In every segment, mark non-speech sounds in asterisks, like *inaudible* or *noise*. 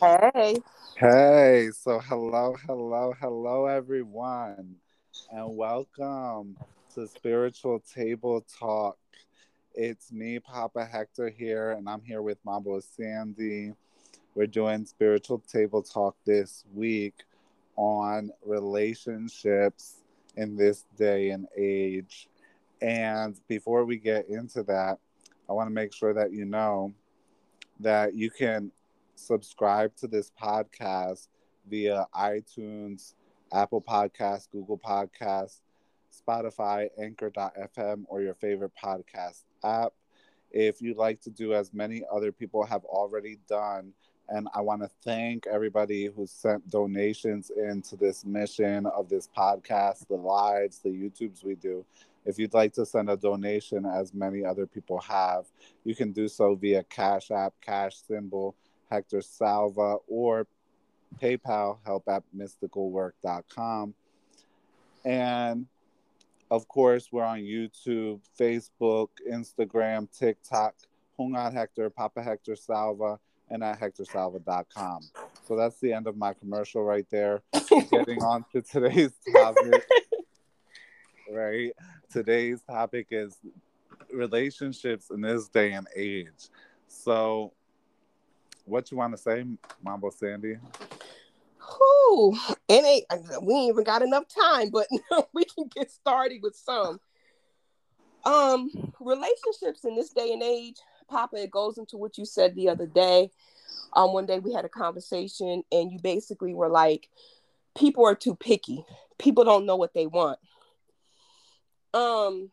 Hey. Hey, so hello, hello, hello, everyone, and welcome to Spiritual Table Talk. It's me, Papa Hector, here, and I'm here with Mambo Sandy. We're doing Spiritual Table Talk this week on relationships in this day and age. And before we get into that, I want to make sure that you know that you can subscribe to this podcast via iTunes, Apple Podcasts, Google Podcasts, Spotify, Anchor.fm, or your favorite podcast app. If you'd like to do as many other people have already done, and I want to thank everybody who sent donations into this mission of this podcast, the lives, the YouTubes we do. If you'd like to send a donation, as many other people have, you can do so via Cash App, Cash Symbol, Hector Salva, or PayPal, help at mysticalwork.com. And of course, we're on YouTube, Facebook, Instagram, TikTok, Houngan Hector, Papa Hector Salva, and at hectorsalva.com. So that's the end of my commercial right there. *laughs* Getting on to today's topic. right? Today's topic is relationships in this day and age. So, what you want to say, Mambo Sandy? Whew. And we ain't even got enough time, but *laughs* we can get started with some. Um, relationships in this day and age, Papa, it goes into what you said the other day. Um, one day we had a conversation, and you basically were like, people are too picky. People don't know what they want. Um,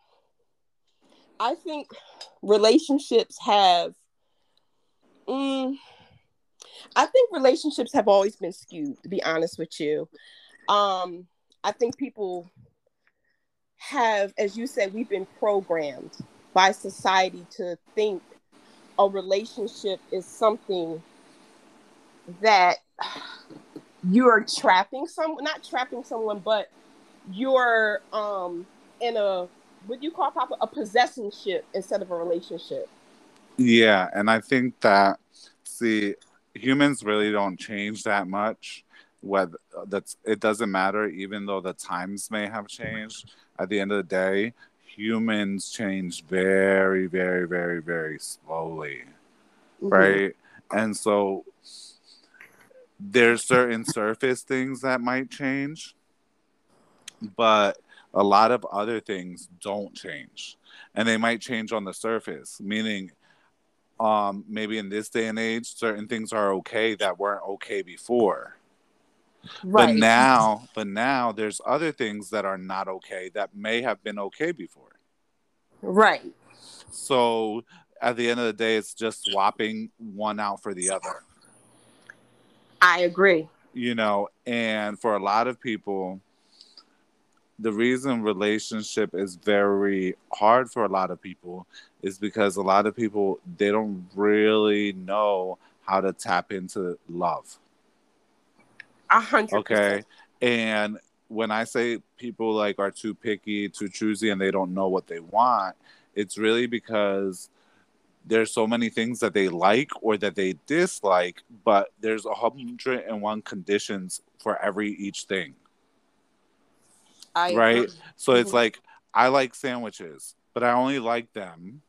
I think relationships have. Mm, I think relationships have always been skewed. To be honest with you, um, I think people have, as you said, we've been programmed by society to think a relationship is something that you're trapping someone, not trapping someone, but you're um in a what do you call Papa a possessionship instead of a relationship. Yeah, and I think that see humans really don't change that much. Whether that's it doesn't matter, even though the times may have changed. At the end of the day, humans change very, very, very, very slowly, mm-hmm. right? And so there's certain surface things that might change, but a lot of other things don't change and they might change on the surface meaning um maybe in this day and age certain things are okay that weren't okay before. Right. but now but now there's other things that are not okay that may have been okay before. Right. So at the end of the day it's just swapping one out for the other. I agree. You know and for a lot of people the reason relationship is very hard for a lot of people is because a lot of people they don't really know how to tap into love. A hundred. Okay, and when I say people like are too picky, too choosy, and they don't know what they want, it's really because there's so many things that they like or that they dislike, but there's a hundred and one conditions for every each thing. I right? Agree. So it's mm-hmm. like I like sandwiches, but I only like them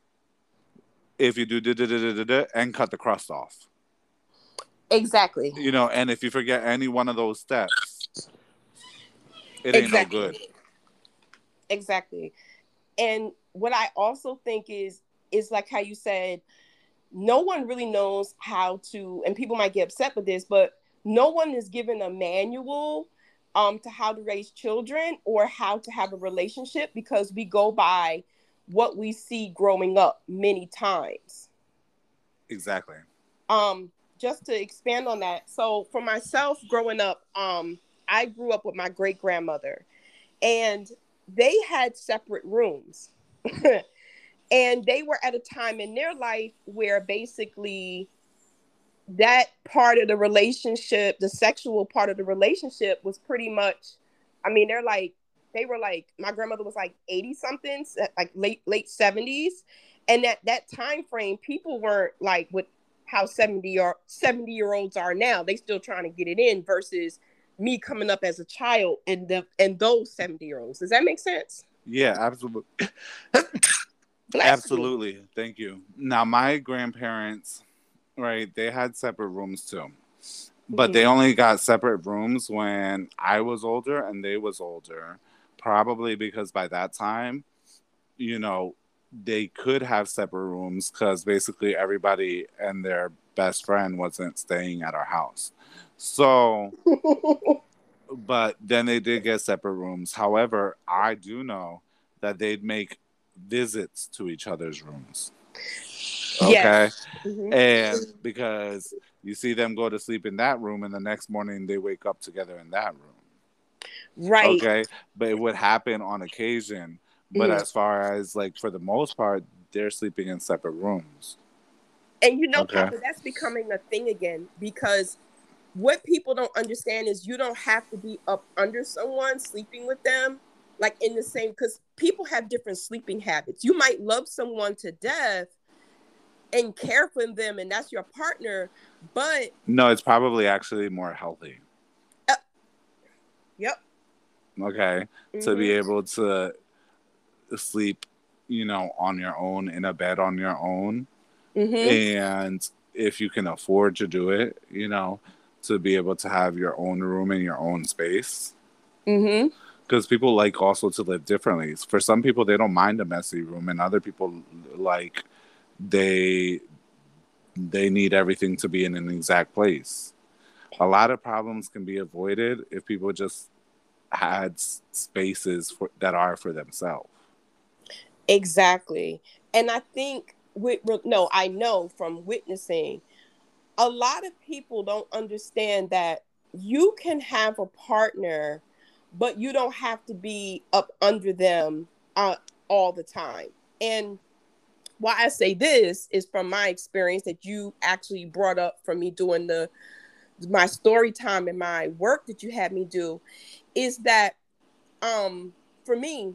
if you do da da da da da and cut the crust off. Exactly. You know, and if you forget any one of those steps, it ain't exactly. no good. Exactly. And what I also think is is like how you said, no one really knows how to, and people might get upset with this, but no one is given a manual um, to how to raise children or how to have a relationship because we go by what we see growing up many times. Exactly. Um, just to expand on that, so for myself growing up, um, I grew up with my great grandmother, and they had separate rooms. *laughs* and they were at a time in their life where basically that part of the relationship, the sexual part of the relationship was pretty much, I mean, they're like, they were like, my grandmother was like 80 something, like late, late 70s. And that, that time frame, people weren't like with how 70 year 70 year olds are now. They still trying to get it in versus me coming up as a child and the and those 70 year olds. Does that make sense? Yeah, absolutely. *coughs* absolutely. Thank you. Now my grandparents, right, they had separate rooms too. But mm-hmm. they only got separate rooms when I was older and they was older. Probably because by that time, you know, they could have separate rooms because basically everybody and their best friend wasn't staying at our house. So, *laughs* but then they did get separate rooms. However, I do know that they'd make visits to each other's rooms. Okay. Yes. Mm-hmm. And because you see them go to sleep in that room and the next morning they wake up together in that room. Right. Okay. But it would happen on occasion but mm. as far as like for the most part, they're sleeping in separate rooms. And you know, okay. Papa, that's becoming a thing again because what people don't understand is you don't have to be up under someone sleeping with them like in the same because people have different sleeping habits you might love someone to death and care for them and that's your partner but no it's probably actually more healthy uh, yep okay mm-hmm. to be mm-hmm. able to sleep, you know, on your own in a bed on your own. Mm-hmm. And if you can afford to do it, you know, to be able to have your own room and your own space. Mm-hmm because people like also to live differently. For some people, they don't mind a messy room, and other people like they they need everything to be in an exact place. A lot of problems can be avoided if people just had spaces for, that are for themselves. Exactly. And I think with no, I know from witnessing a lot of people don't understand that you can have a partner but you don't have to be up under them uh, all the time. And why I say this is from my experience that you actually brought up from me doing the my story time and my work that you had me do is that um for me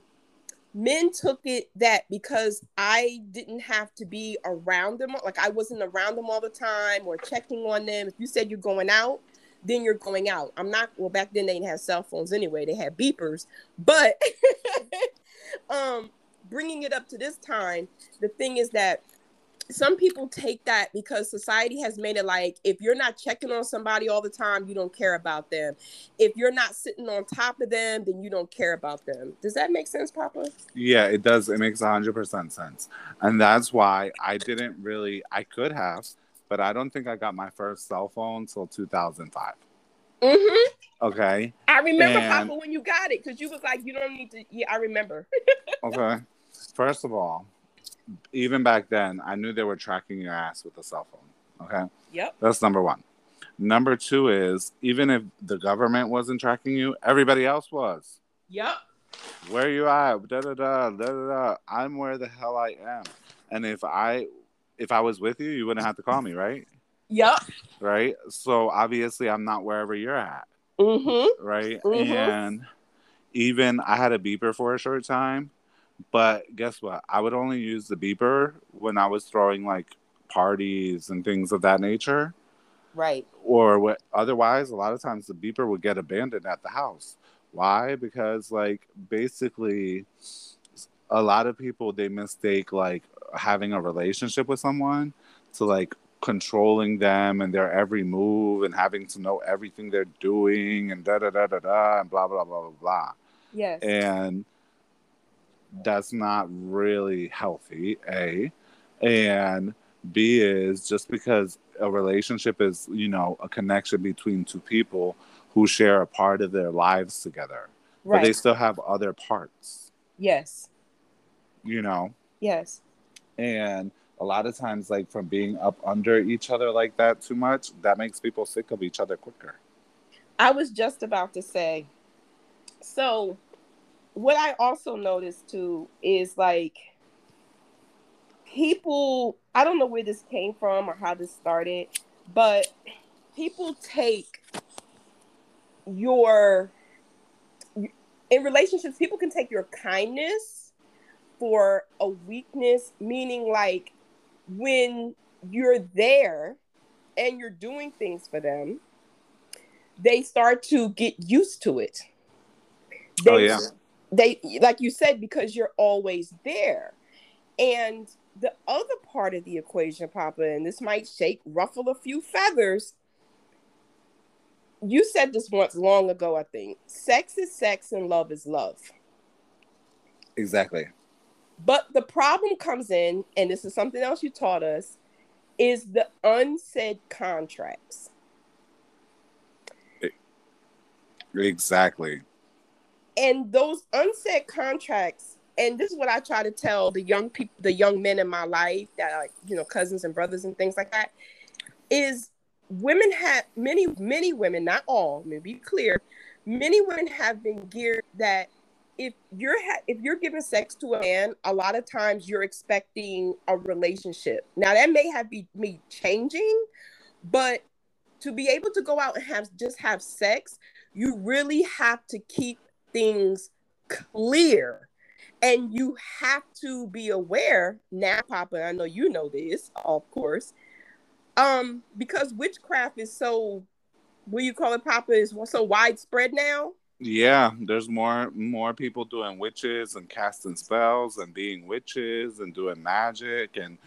men took it that because I didn't have to be around them, like I wasn't around them all the time or checking on them. If you said you're going out, then you're going out. I'm not. Well, back then they didn't have cell phones anyway. They had beepers. But *laughs* um, bringing it up to this time, the thing is that some people take that because society has made it like if you're not checking on somebody all the time, you don't care about them. If you're not sitting on top of them, then you don't care about them. Does that make sense, Papa? Yeah, it does. It makes 100% sense. And that's why I didn't really, I could have, but I don't think I got my first cell phone till 2005. Mm-hmm. Okay. I remember, and... Papa, when you got it because you was like, you don't need to. Yeah, I remember. *laughs* okay. First of all, even back then, I knew they were tracking your ass with a cell phone. Okay. Yep. That's number one. Number two is even if the government wasn't tracking you, everybody else was. Yep. Where you at? Da da da da da. I'm where the hell I am. And if I if I was with you, you wouldn't have to call me, right? Yep. Right. So obviously, I'm not wherever you're at. Mm-hmm. Right. Mm-hmm. And even I had a beeper for a short time but guess what? I would only use the beeper when I was throwing like parties and things of that nature. Right. Or what otherwise a lot of times the beeper would get abandoned at the house. Why? Because like basically a lot of people they mistake like having a relationship with someone to like controlling them and their every move and having to know everything they're doing and da da da da da and blah blah blah blah blah. Yes. And that's not really healthy, A. And B is just because a relationship is, you know, a connection between two people who share a part of their lives together. Right. But they still have other parts. Yes. You know? Yes. And a lot of times, like from being up under each other like that too much, that makes people sick of each other quicker. I was just about to say, so what I also noticed too is like people, I don't know where this came from or how this started, but people take your in relationships people can take your kindness for a weakness meaning like when you're there and you're doing things for them, they start to get used to it. Oh, they, oh yeah. They like you said because you're always there. And the other part of the equation, Papa, and this might shake, ruffle a few feathers. You said this once long ago, I think. Sex is sex and love is love. Exactly. But the problem comes in, and this is something else you taught us, is the unsaid contracts. Exactly. And those unsaid contracts, and this is what I try to tell the young people, the young men in my life that are, you know, cousins and brothers and things like that, is women have many, many women, not all, let me be clear, many women have been geared that if you're ha- if you're giving sex to a man, a lot of times you're expecting a relationship. Now that may have be me changing, but to be able to go out and have just have sex, you really have to keep things clear. And you have to be aware now, Papa. I know you know this, of course. Um, because witchcraft is so what you call it, Papa, is so widespread now yeah, there's more more people doing witches and casting spells and being witches and doing magic and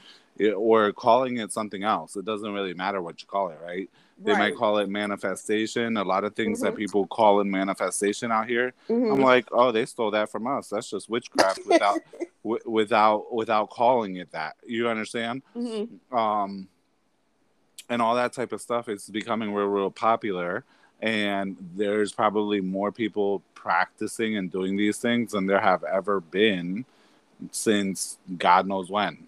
or calling it something else. It doesn't really matter what you call it, right? They right. might call it manifestation. A lot of things mm-hmm. that people call it manifestation out here. Mm-hmm. I'm like, oh, they stole that from us. That's just witchcraft without *laughs* w- without without calling it that. You understand? Mm-hmm. Um, and all that type of stuff is becoming real, real popular and there's probably more people practicing and doing these things than there have ever been since God knows when.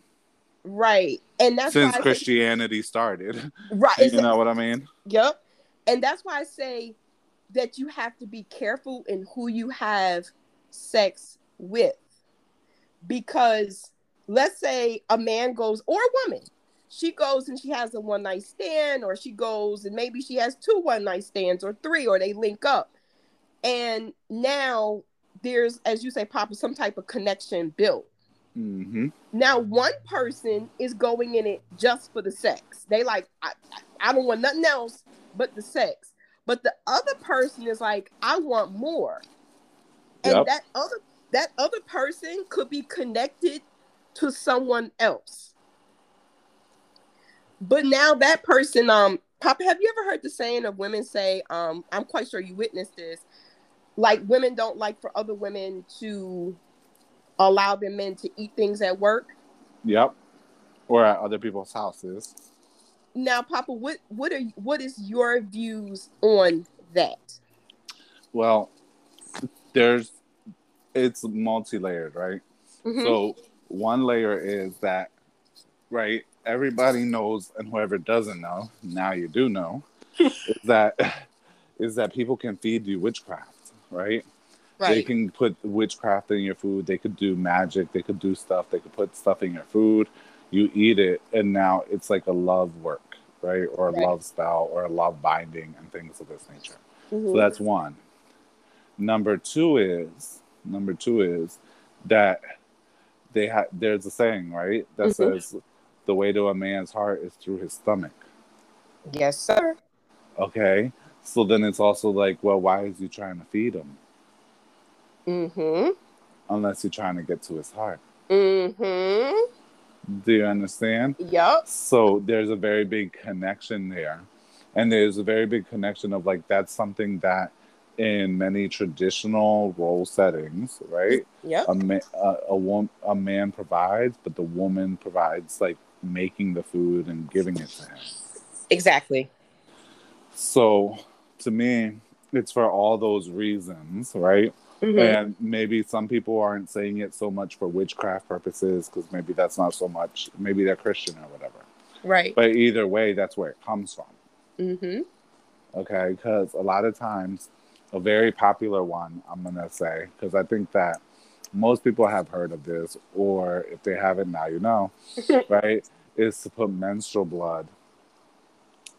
Right. And that's since Christianity say, started. Right. *laughs* you know what I mean? Yep. And that's why I say that you have to be careful in who you have sex with. Because let's say a man goes or a woman she goes and she has a one night stand, or she goes and maybe she has two one night stands or three, or they link up. And now there's, as you say, Papa, some type of connection built. Mm-hmm. Now, one person is going in it just for the sex. They like, I, I don't want nothing else but the sex. But the other person is like, I want more. And yep. that other that other person could be connected to someone else. But now that person, um, Papa, have you ever heard the saying of women say, um, I'm quite sure you witnessed this, like women don't like for other women to allow their men to eat things at work? Yep. Or at other people's houses. Now, Papa, what what are what is your views on that? Well, there's it's multi-layered, right? Mm-hmm. So one layer is that right everybody knows, and whoever doesn't know, now you do know, *laughs* is that is that people can feed you witchcraft, right? Right. They can put witchcraft in your food. They could do magic. They could do stuff. They could put stuff in your food. You eat it, and now it's like a love work, right? Or a right. love spell, or a love binding, and things of this nature. Mm-hmm. So that's one. Number two is number two is that they have. There's a saying, right, that mm-hmm. says the way to a man's heart is through his stomach. Yes, sir. Okay. So then it's also like, well, why is he trying to feed him? Mm-hmm. Unless you're trying to get to his heart. Mm-hmm. Do you understand? Yep. So there's a very big connection there. And there's a very big connection of like that's something that in many traditional role settings, right? Yeah. A, ma- a, a, a man provides, but the woman provides like making the food and giving it to him. Exactly. So to me, it's for all those reasons, right? Mm-hmm. And maybe some people aren't saying it so much for witchcraft purposes because maybe that's not so much, maybe they're Christian or whatever. Right. But either way, that's where it comes from. Mm-hmm. Okay. Because a lot of times, a very popular one, I'm going to say, because I think that most people have heard of this, or if they haven't, now you know, *laughs* right? Is to put menstrual blood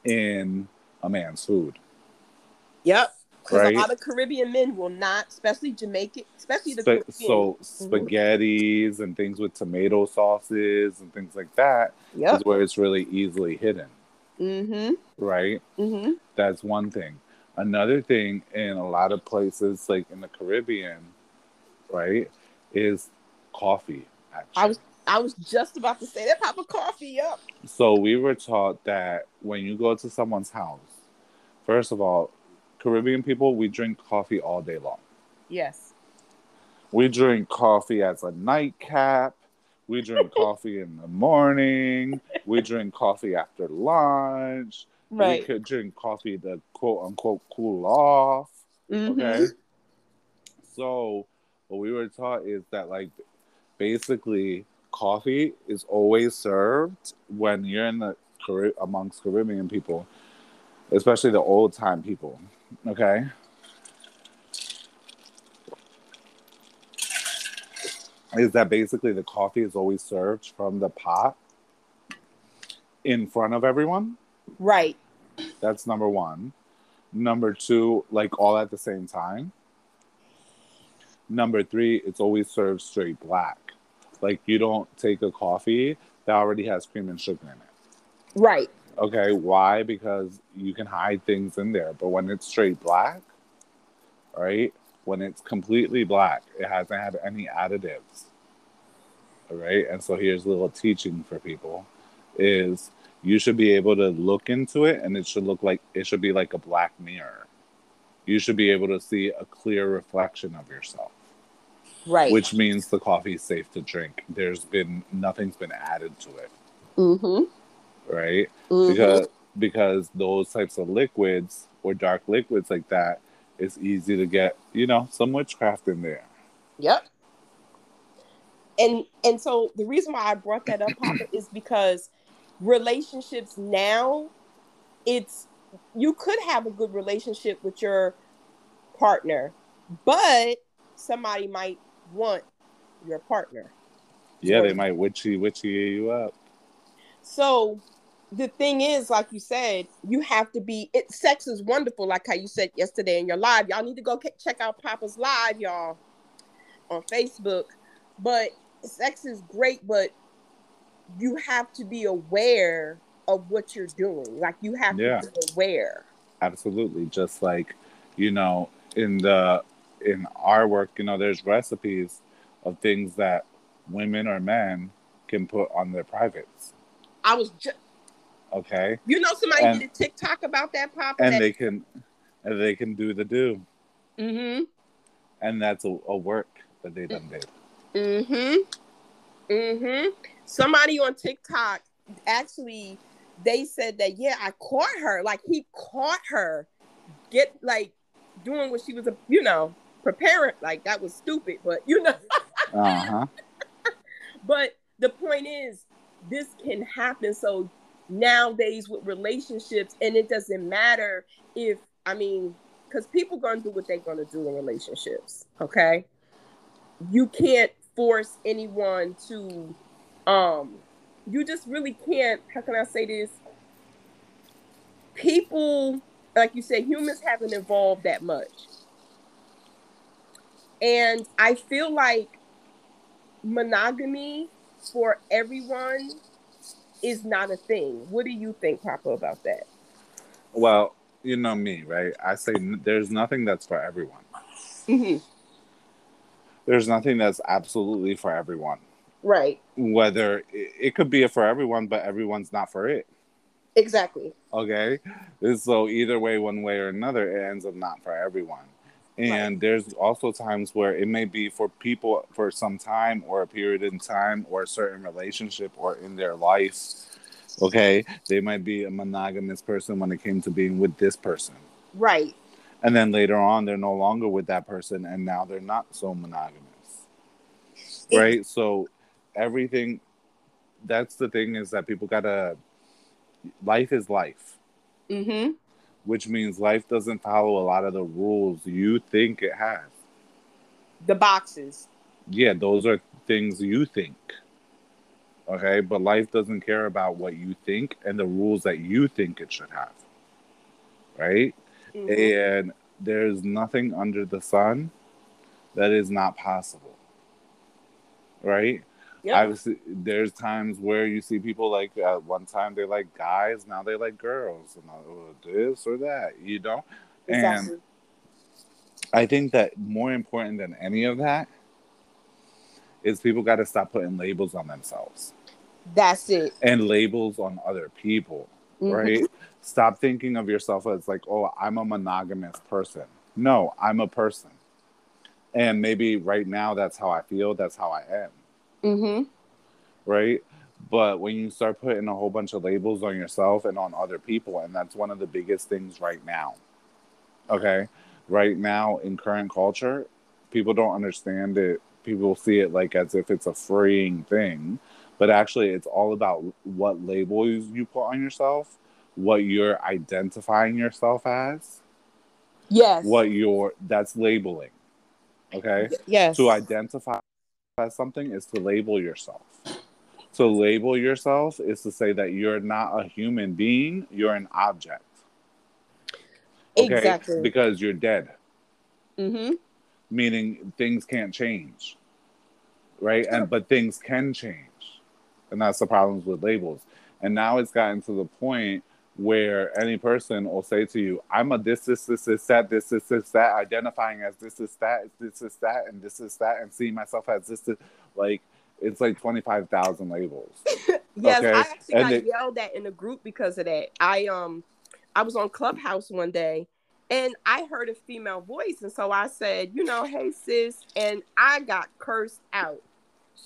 in a man's food. Yep. Because right? a lot of Caribbean men will not, especially Jamaican, especially the Sp- so mm-hmm. spaghettis and things with tomato sauces and things like that yep. is where it's really easily hidden. Mm-hmm. right? Mm-hmm. That's one thing. Another thing in a lot of places, like in the Caribbean, right, is coffee. Actually. I was I was just about to say that pop of coffee up. So we were taught that when you go to someone's house, first of all, Caribbean people, we drink coffee all day long. Yes. We drink coffee as a nightcap. We drink *laughs* coffee in the morning. We drink coffee after lunch. Right. We could drink coffee to quote unquote cool off. Mhm. Okay. So what we were taught is that like basically coffee is always served when you're in the amongst Caribbean people, especially the old time people. Okay. Is that basically the coffee is always served from the pot in front of everyone? Right. That's number one. Number two, like all at the same time. Number three, it's always served straight black. Like you don't take a coffee that already has cream and sugar in it. Right. Okay, why? Because you can hide things in there. But when it's straight black, right? When it's completely black, it hasn't had any additives. All right. And so here's a little teaching for people is you should be able to look into it and it should look like it should be like a black mirror. You should be able to see a clear reflection of yourself, Right. which means the coffee is safe to drink. There's been nothing's been added to it, mm-hmm. Right? Mhm. because because those types of liquids or dark liquids like that it's easy to get you know some witchcraft in there Yep. And and so the reason why I brought that up, Papa, *clears throat* is because relationships now, it's you could have a good relationship with your partner, but somebody might want your partner. yeah they might witchy witchy you up So the thing is, like you said, you have to be. It sex is wonderful, like how you said yesterday in your live. Y'all need to go check out Papa's live, y'all, on Facebook. But sex is great, but you have to be aware of what you're doing. Like you have Yeah. to be aware. absolutely just like you know in the in our work you know there's recipes of things that women or men can put on their privates I was just, okay you know, somebody And- did a TikTok about that, pop, and they can and they can do the do mm-hmm. and that's a, a work that they done did Mm-hmm. Mm-hmm. Somebody on TikTok actually they said that yeah, I caught her. Like he caught her get like doing what she was you know, preparing like that was stupid, but you know, uh-huh *laughs* but the point is this can happen. So nowadays with relationships, and it doesn't matter if I mean, because people gonna do what they're gonna do in relationships. Okay, you can't force anyone to. Um, you just really can't. How can I say this? People, like you said, humans haven't evolved that much, and I feel like monogamy for everyone is not a thing. What do you think, Papa, about that? Well, you know me, right? I say n- there's nothing that's for everyone. Mm-hmm. There's nothing that's absolutely for everyone. Right. Whether it, it could be for everyone, but everyone's not for it. Exactly. Okay. So either way, one way or another, it ends up not for everyone. And there's also times where it may be for people for some time or a period in time or a certain relationship or in their life. Okay. They might be a monogamous person when it came to being with this person. Right. and then later on they're no longer with that person and now they're not so monogamous right so everything that's the thing is that people gotta life is life Mm-hmm. Which means life doesn't follow a lot of the rules you think it has. The boxes. yeah those are things you think. Okay but life doesn't care about what you think and the rules that you think it should have. Right? Mhm. and there's nothing under the sun that is not possible. Right Yep. I've there's times where you see people like at one time they like guys, now they like girls, and oh, this or that, you know. Exactly. And I think that more important than any of that is people got to stop putting labels on themselves. That's it. And labels on other people, mm-hmm. right? Stop thinking of yourself as like, oh, I'm a monogamous person. No, I'm a person. And maybe right now that's how I feel, that's how I am. Mm-hmm. Right? But when you start putting a whole bunch of labels on yourself and on other people, and that's one of the biggest things right now. Okay. Right now in current culture, people don't understand it. People see it like as if it's a freeing thing but actually it's all about what labels you put on yourself what you're identifying yourself as yes what you're that's labeling okay yes to identify as something is to label yourself. To label yourself is to say that you're not a human being you're an object. Okay? exactly. Because you're dead. Mm-hmm. meaning things can't change. Right? And but things can change. And that's the problems with labels. And now it's gotten to the point where any person will say to you, I'm a this, this, this, this, that, this, this, this, that, identifying as this, this, that, this, this, that, and this, is that, and seeing myself as this, this like, it's like 25,000 labels. *laughs* yes, okay? I actually and got it, yelled at in a group because of that. I, um, I was on Clubhouse one day and I heard a female voice. And so I said, you know, hey, sis. And I got cursed out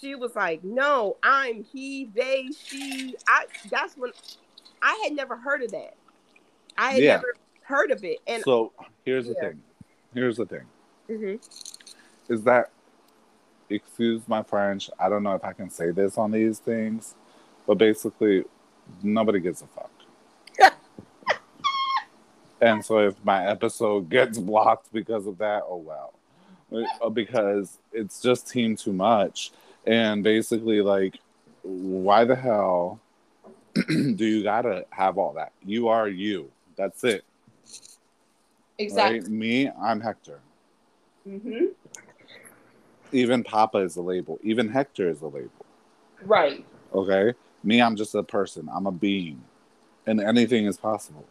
she was like, "No, I'm he, they, she." I that's when I had never heard of that. I had yeah. never heard of it. And so here's yeah. the thing. Here's the thing. Mm-hmm. Is that excuse my French? I don't know if I can say this on these things, but basically, nobody gives a fuck. *laughs* and so if my episode gets blocked because of that, oh well. Uh, because it's just team too much and basically like why the hell *clears throat* do you gotta have all that? You are you. That's it. Exactly right? me i'm hector. Mm-hmm. even papa is a label. Even hector is a label. Right. Okay? Me i'm just a person. I'm a being. And anything is possible.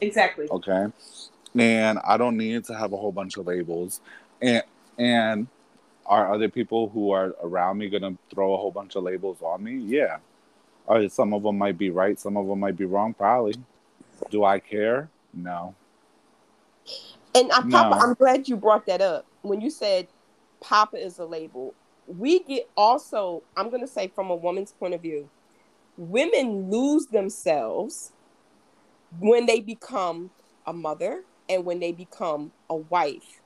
Exactly. Okay? And i don't need to have a whole bunch of labels. And and are other people who are around me going to throw a whole bunch of labels on me? Yeah. Are some of them might be right, some of them might be wrong. Probably. Do I care? No. And I, uh, Papa, no. I'm glad you brought that up. When you said Papa is a label, we get also. I'm going to say from a woman's point of view, women lose themselves when they become a mother and when they become a wife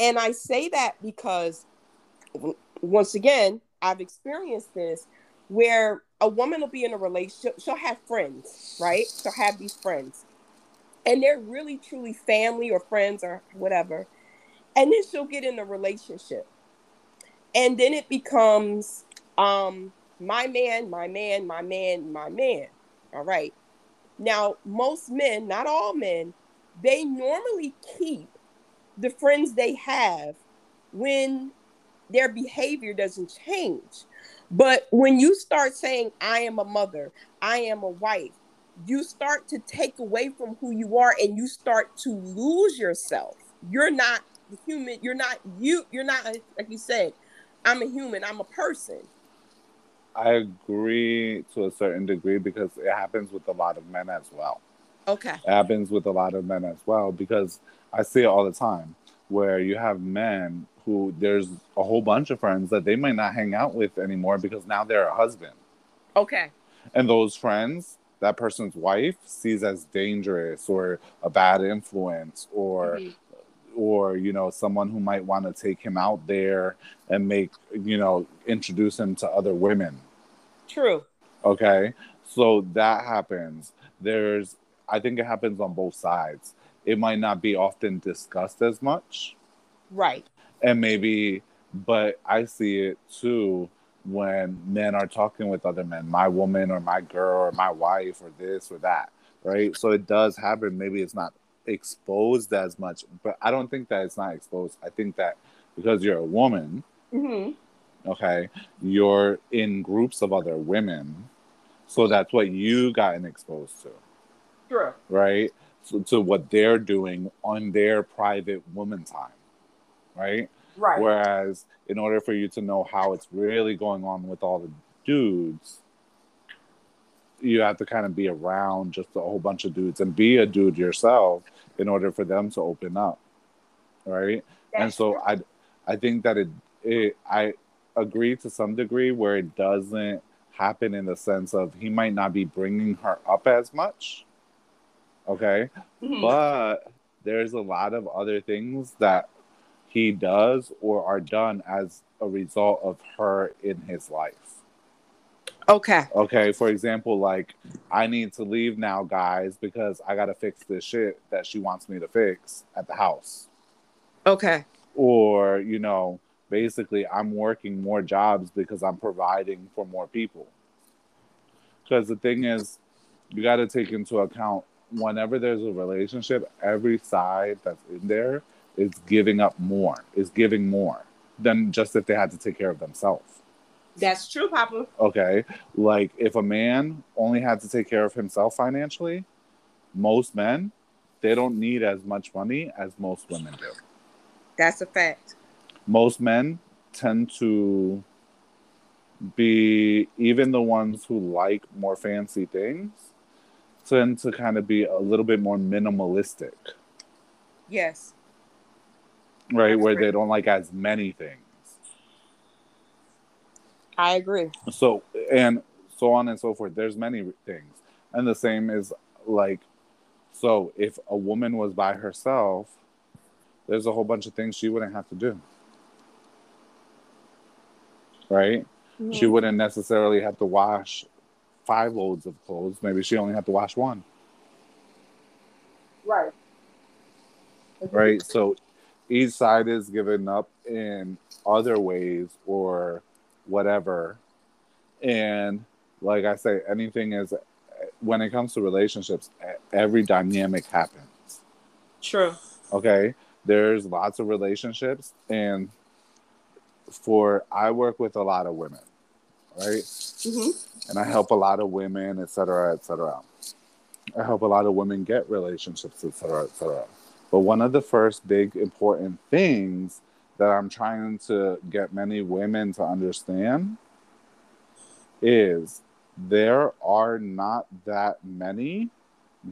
and I say that because, once again, I've experienced this where a woman will be in a relationship, she'll have friends, right? She'll have these friends, and they're really truly family or friends or whatever. And then she'll get in a relationship. And then it becomes um, my man, my man, my man, my man. All right. Now, most men, not all men, they normally keep the friends they have when their behavior doesn't change. But when you start saying, I am a mother, I am a wife, you start to take away from who you are and you start to lose yourself. You're not human. You're not you. You're not, like you said, I'm a human, I'm a person. I agree to a certain degree because it happens with a lot of men as well. Okay. It happens with a lot of men as well because I see it all the time where you have men who there's a whole bunch of friends that they might not hang out with anymore because now they're a husband. Okay. And those friends, that person's wife sees as dangerous or a bad influence or mm-hmm. or you know someone who might want to take him out there and make you know introduce him to other women. True. Okay. So that happens. There's I think it happens on both sides it might not be often discussed as much. Right. And maybe, but I see it too when men are talking with other men, my woman or my girl or my wife or this or that, right? So it does happen. Maybe it's not exposed as much, but I don't think that it's not exposed. I think that because you're a woman, mm-hmm. Okay. You're in groups of other women. So that's what you gotten exposed to. Sure. Right? So, to what they're doing on their private woman time. Right? Right. Whereas, in order for you to know how it's really going on with all the dudes, you have to kind of be around just a whole bunch of dudes and be a dude yourself in order for them to open up. Right. That's and so true. I, I think that it, it, I agree to some degree where it doesn't happen in the sense of he might not be bringing her up as much. Okay. Mhm. But there's a lot of other things that he does or are done as a result of her in his life. okay. Okay, for example, like I need to leave now, guys, because I gotta fix this shit that she wants me to fix at the house. Okay. Or, you know, basically I'm working more jobs because I'm providing for more people. Because the thing is, you gotta take into account whenever there's a relationship, every side that's in there is giving up more, is giving more than just if they had to take care of themselves. That's true, Papa. Okay. Like if a man only had to take care of himself financially, most men, they don't need as much money as most women do. That's a fact. Most men tend to be, even the ones who like more fancy things, tend to kind of be a little bit more minimalistic, Yes. Right? That's Where great. they don't like as many things. I agree. so and so on and so forth there's many things and the same is like so if a woman was by herself there's a whole bunch of things she wouldn't have to do right she Mhm. wouldn't necessarily have to wash five loads of clothes maybe she only had to wash one Right. right so each side is given up in other ways or whatever and like i say anything is when it comes to relationships every dynamic happens True. okay there's lots of relationships and for i work with a lot of women right hmm and I help a lot of women, et cetera, et cetera. I help a lot of women get relationships, et cetera, et cetera. But one of the first big important things that I'm trying to get many women to understand is there are not that many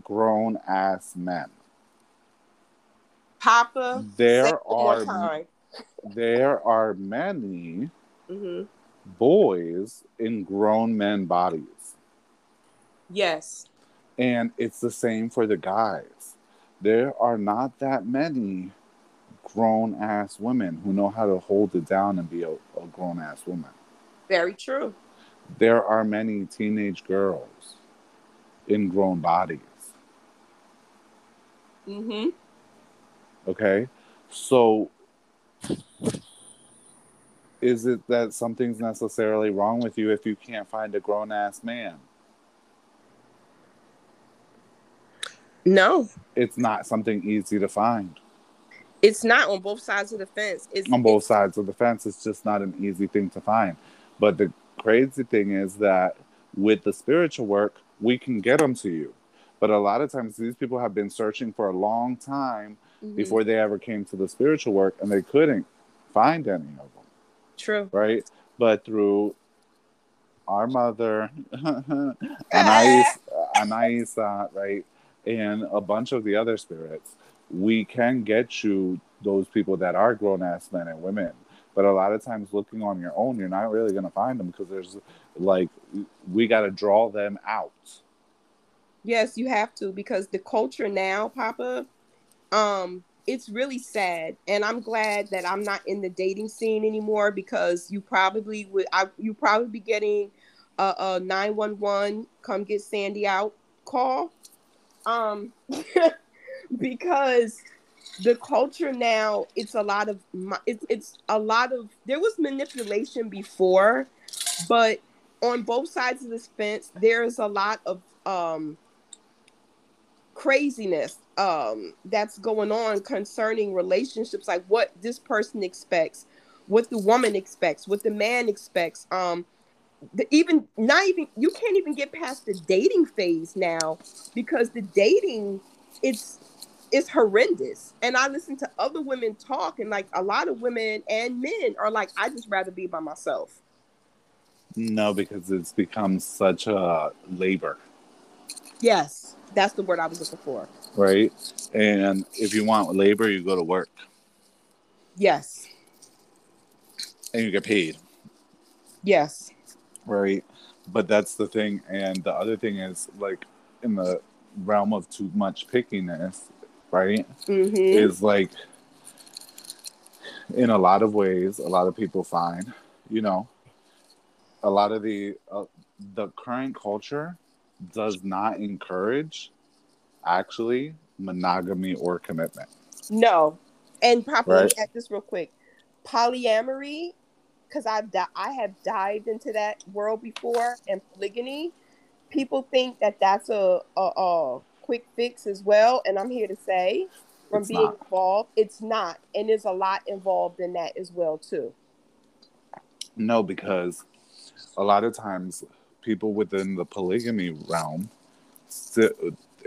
grown ass men. Papa. There say it one more are there are many hmm boys in grown men bodies. Yes. And it's the same for the guys. There are not that many grown ass women who know how to hold it down and be a, a grown ass woman. Very true. There are many teenage girls in grown bodies. Mm hmm Okay. So is it that something's necessarily wrong with you if you can't find a grown ass man? No, It's not something easy to find. it's not on both sides of the fence. It's on both it's- sides of the fence. It's just not an easy thing to find. But the crazy thing is that with the spiritual work, we can get them to you. But a lot of times, these people have been searching for a long time Mhm. before they ever came to the spiritual work, and they couldn't find any of them, True. right? But through our mother, *laughs* Anais, *laughs* Anaisa, right, and a bunch of the other spirits, we can get you those people that are grown ass men and women. But a lot of times, looking on your own, you're not really going to find them because there's like, we got to draw them out. Yes, you have to because the culture now, Papa, um, it's really sad, and I'm glad that I'm not in the dating scene anymore because you probably would, I, you probably be getting a, a 911 come get Sandy out call, um, *laughs* because the culture now it's a lot of it's it's a lot of there was manipulation before, but on both sides of this fence there's a lot of um craziness um that's going on concerning relationships like what this person expects what the woman expects, what the man expects. Um, the, even not even you can't even get past the dating phase now because the dating it's it's horrendous. And I listen to other women talk, and like a lot of women and men are like, I just rather be by myself. No, because it's become such a labor. Yes, that's the word I was looking for. Right. And if you want labor, you go to work. Yes. And you get paid. Yes. Right. But that's the thing. And the other thing is, like, in the realm of too much pickiness, right? Mm-hmm. Is like, in a lot of ways, a lot of people find, you know, a lot of the uh, the current culture does not encourage actually monogamy or commitment. No, and probably Right. at this real quick, polyamory, because I've di- I have dived into that world before, and polygamy. People think that that's a a, a quick fix as well, and I'm here to say, from It's being not. involved, it's not, and there's a lot involved in that as well too. No, because a lot of times people within the polygamy realm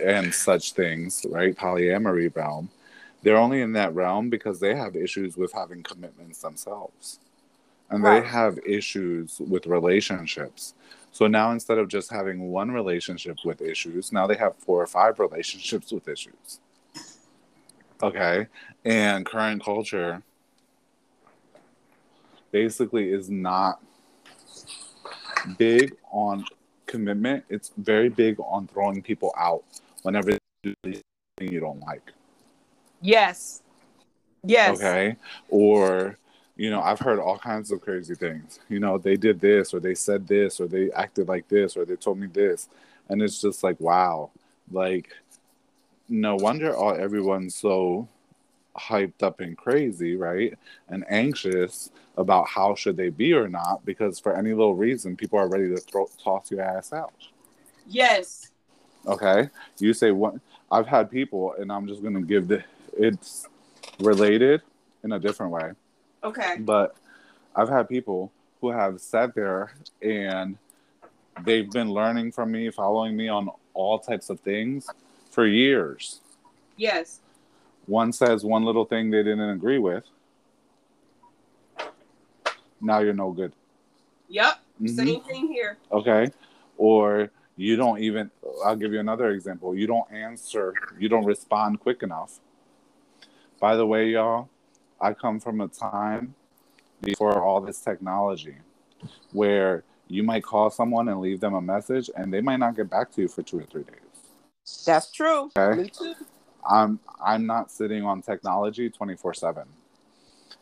and such things, right? Polyamory realm, they're only in that realm because they have issues with having commitments themselves. And Right. they have issues with relationships. So now instead of just having one relationship with issues, now they have four or five relationships with issues. Okay. And current culture basically is not big on commitment. It's very big on throwing people out whenever they do something you don't like. Yes. Yes. Okay. Or, you know, I've heard all kinds of crazy things. You know, they did this or they said this or they acted like this or they told me this. And it's just like, wow. Like, no wonder all everyone's so hyped up and crazy, right? And anxious about how should they be or not, because for any little reason, people are ready to throw toss your ass out. Yes. Okay, you say what? I've had people, and I'm just gonna give the. It's related in a different way, Okay. but I've had people who have sat there and they've been learning from me, following me on all types of things for years. Yes. One says one little thing they didn't agree with. Now you're no good. Yep. Mhm. Same thing here. okay or you don't even i'll give you another example you don't answer you don't respond quick enough by the way y'all i come from a time before all this technology where you might call someone and leave them a message and they might not get back to you for two or three days That's true. Okay. Me too. i'm i'm not sitting on technology 24 7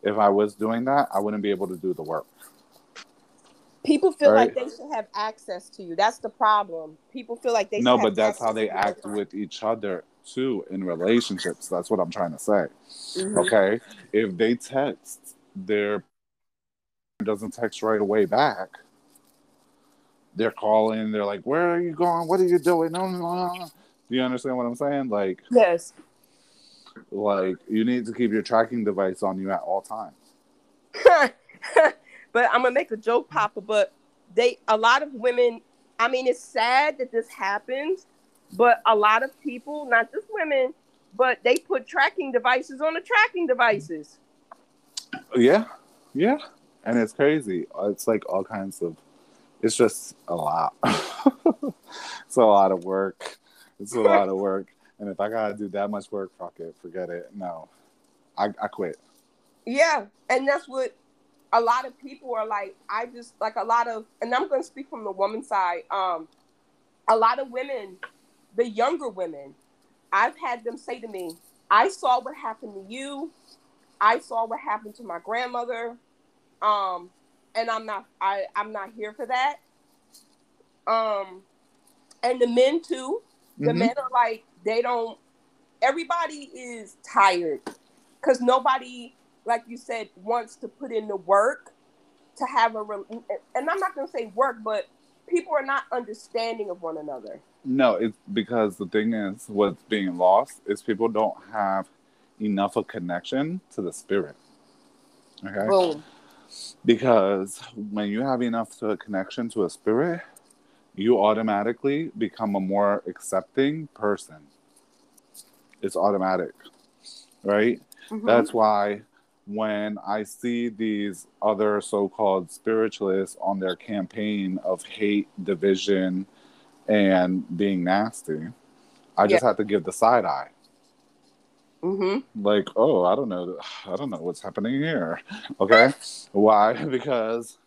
if i was doing that i wouldn't be able to do the work People feel Right. like they should have access to you. That's the problem. People feel like they no but that's how they act with each other too in relationships that's what i'm trying to say Mhm. okay if they text their doesn't text right away back they're calling they're like where are you going what are you doing no no no no." do you understand what i'm saying like Yes. like you need to keep your tracking device on you at all times *laughs* but I'm gonna make a joke, Papa. But they, a lot of women. I mean, it's sad that this happens, but a lot of people, not just women, but they put tracking devices on the tracking devices. yeah yeah. And it's crazy. It's like all kinds of it's just a lot. *laughs* It's a lot of work. It's a lot of *laughs* work. And if i gotta do that much work fuck it forget it. No. I, I quit. Yeah, and that's what a lot of people are like. I just like a lot of, and I'm going to speak from the woman side. Um, a lot of women, the younger women, I've had them say to me, "I saw what happened to you. I saw what happened to my grandmother, um, and I'm not, I, I'm not here for that." Um, and the men too. The Mhm. men are like they don't. Everybody is tired because nobody, like you said, wants to put in the work to have a. And I'm not going to say work, but people are not understanding of one another. No, it's because the thing is, what's being lost is people don't have enough of connection to the spirit. Okay, Boom. Because when you have enough to a connection to a spirit, you automatically become a more accepting person. It's automatic, right? Mm-hmm. That's why when I see these other so called spiritualists on their campaign of hate, division, and being nasty, I just yeah. have to give the side eye. Mm-hmm. Like, oh, I don't know, I don't know what's happening here. Okay, *laughs* why? Because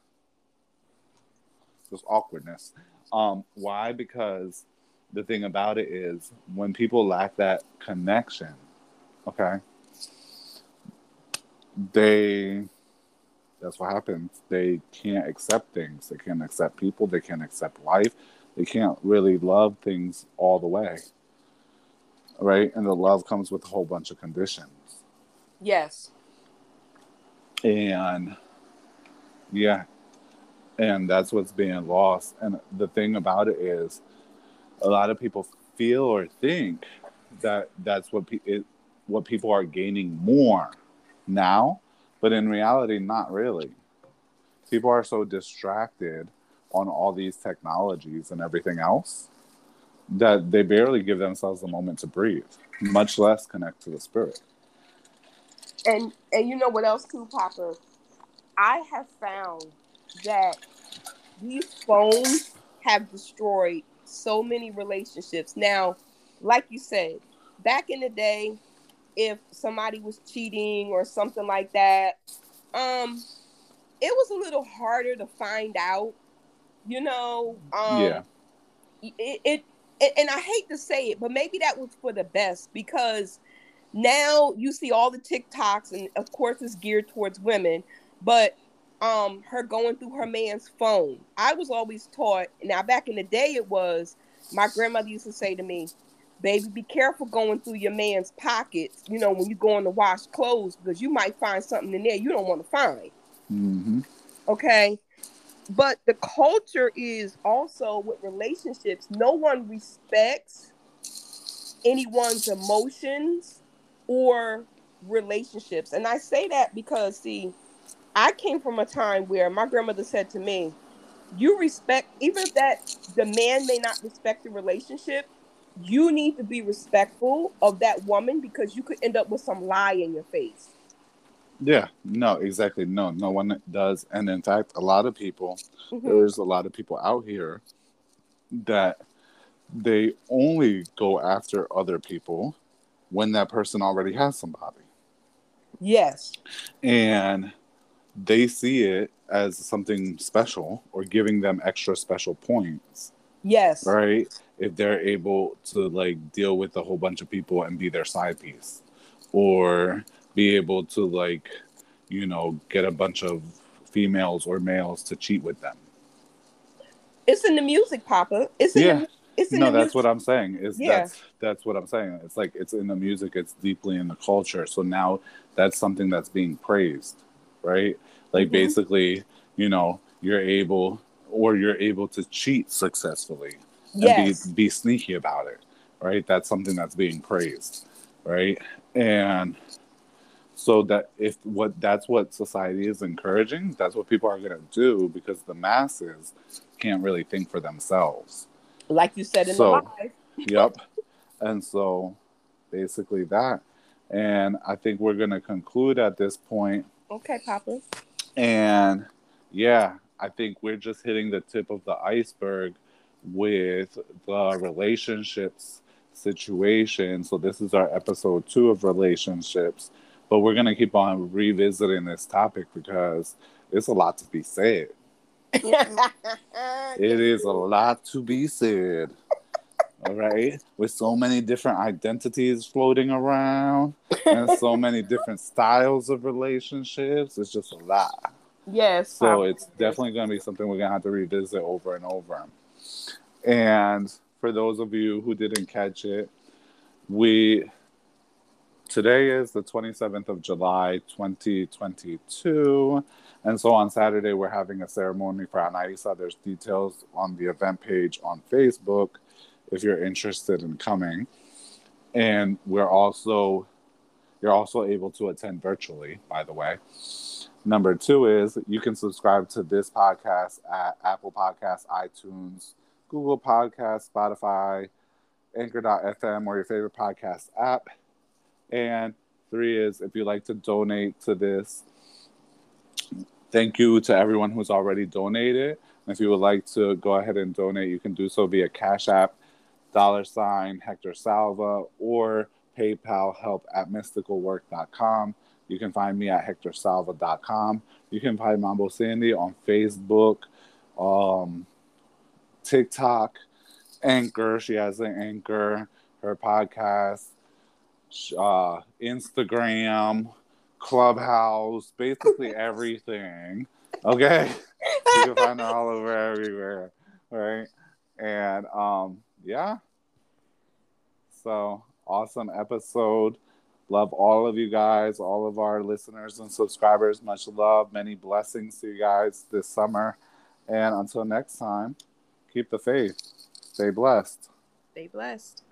there's awkwardness. Um, why? Because the thing about it is when people lack that connection, okay, they that's what happens. They can't accept things. They can't accept people. They can't accept life. They can't really love things all the way. Right? And the love comes with a whole bunch of conditions. Yes. And yeah. And that's what's being lost. And the thing about it is a lot of people feel or think that that's what pe- it, what people are gaining more now, but in reality, not really. People are so distracted on all these technologies and everything else that they barely give themselves a moment to breathe, much less connect to the spirit. And and you know what else too, Papa? I have found that these phones have destroyed so many relationships. Now, like you said, back in the day, if somebody was cheating or something like that. Um, it was a little harder to find out, you know. Um, yeah. It, it, it and I hate to say it, but maybe that was for the best because now you see all the TikToks, and of course it's geared towards women, but um, her going through her man's phone. I was always taught. Now, back in the day, it was my grandmother used to say to me, baby, be careful going through your man's pockets, you know, when you go in to wash clothes, because you might find something in there you don't want to find. Mm-hmm. Okay. But the culture is also with relationships, no one respects anyone's emotions or relationships. And I say that because, see, I came from a time where my grandmother said to me, you respect, even if that the man may not respect the relationship, you need to be respectful of that woman because you could end up with some lie in your face. Yeah, no, exactly. No, no one does. And in fact, a lot of people, mm-hmm. there's a lot of people out here that they only go after other people when that person already has somebody. Yes. And they see it as something special or giving them extra special points. Yes. Right? if they're able to like deal with a whole bunch of people and be their side piece or be able to like you know get a bunch of females or males to cheat with them it's in the music papa it's in yeah the, it's in no that's music. what i'm saying is yeah. that's that's what i'm saying it's like it's in the music it's deeply in the culture so now that's something that's being praised right like mm-hmm. basically you know you're able or you're able to cheat successfully yes. and be, be sneaky about it, right? That's something that's being praised, right? And so that if what that's what society is encouraging, that's what people are going to do because the masses can't really think for themselves. Like you said in so, the live. yep. And so basically that. And I think we're going to conclude at this point. Okay, Papa. And yeah, I think we're just hitting the tip of the iceberg with the relationships situation. So this is our episode two of relationships, but we're gonna keep on revisiting this topic because it's a lot to be said. *laughs* it is a lot to be said. All right, with so many different identities floating around and so many different styles of relationships, it's just a lot. Yes. So it's definitely going to be something we're going to have to revisit over and over. And for those of you who didn't catch it, we today is the 27th of July, 2022. And so on Saturday, we're having a ceremony for Anaisa. There's details on the event page on Facebook if you're interested in coming. And we're also, you're also able to attend virtually, by the way. Number two is you can subscribe to this podcast at Apple Podcasts, iTunes, Google Podcasts, Spotify, Anchor.fm, or your favorite podcast app. And three is if you'd like to donate to this, thank you to everyone who's already donated. And if you would like to go ahead and donate, you can do so via Cash App, dollar sign Hector Salva, or PayPal help at mysticalwork.com. You can find me at hectorsalva.com. You can find Mambo Sandy on Facebook, um, TikTok, Anchor. She has an Anchor, her podcast, uh, Instagram, Clubhouse, basically *laughs* everything. Okay. you can find her all over everywhere. Right. And um, yeah. So awesome episode. Love all of you guys, all of our listeners and subscribers. Much love, many blessings to you guys this summer. And until next time, keep the faith. Stay blessed. Stay blessed.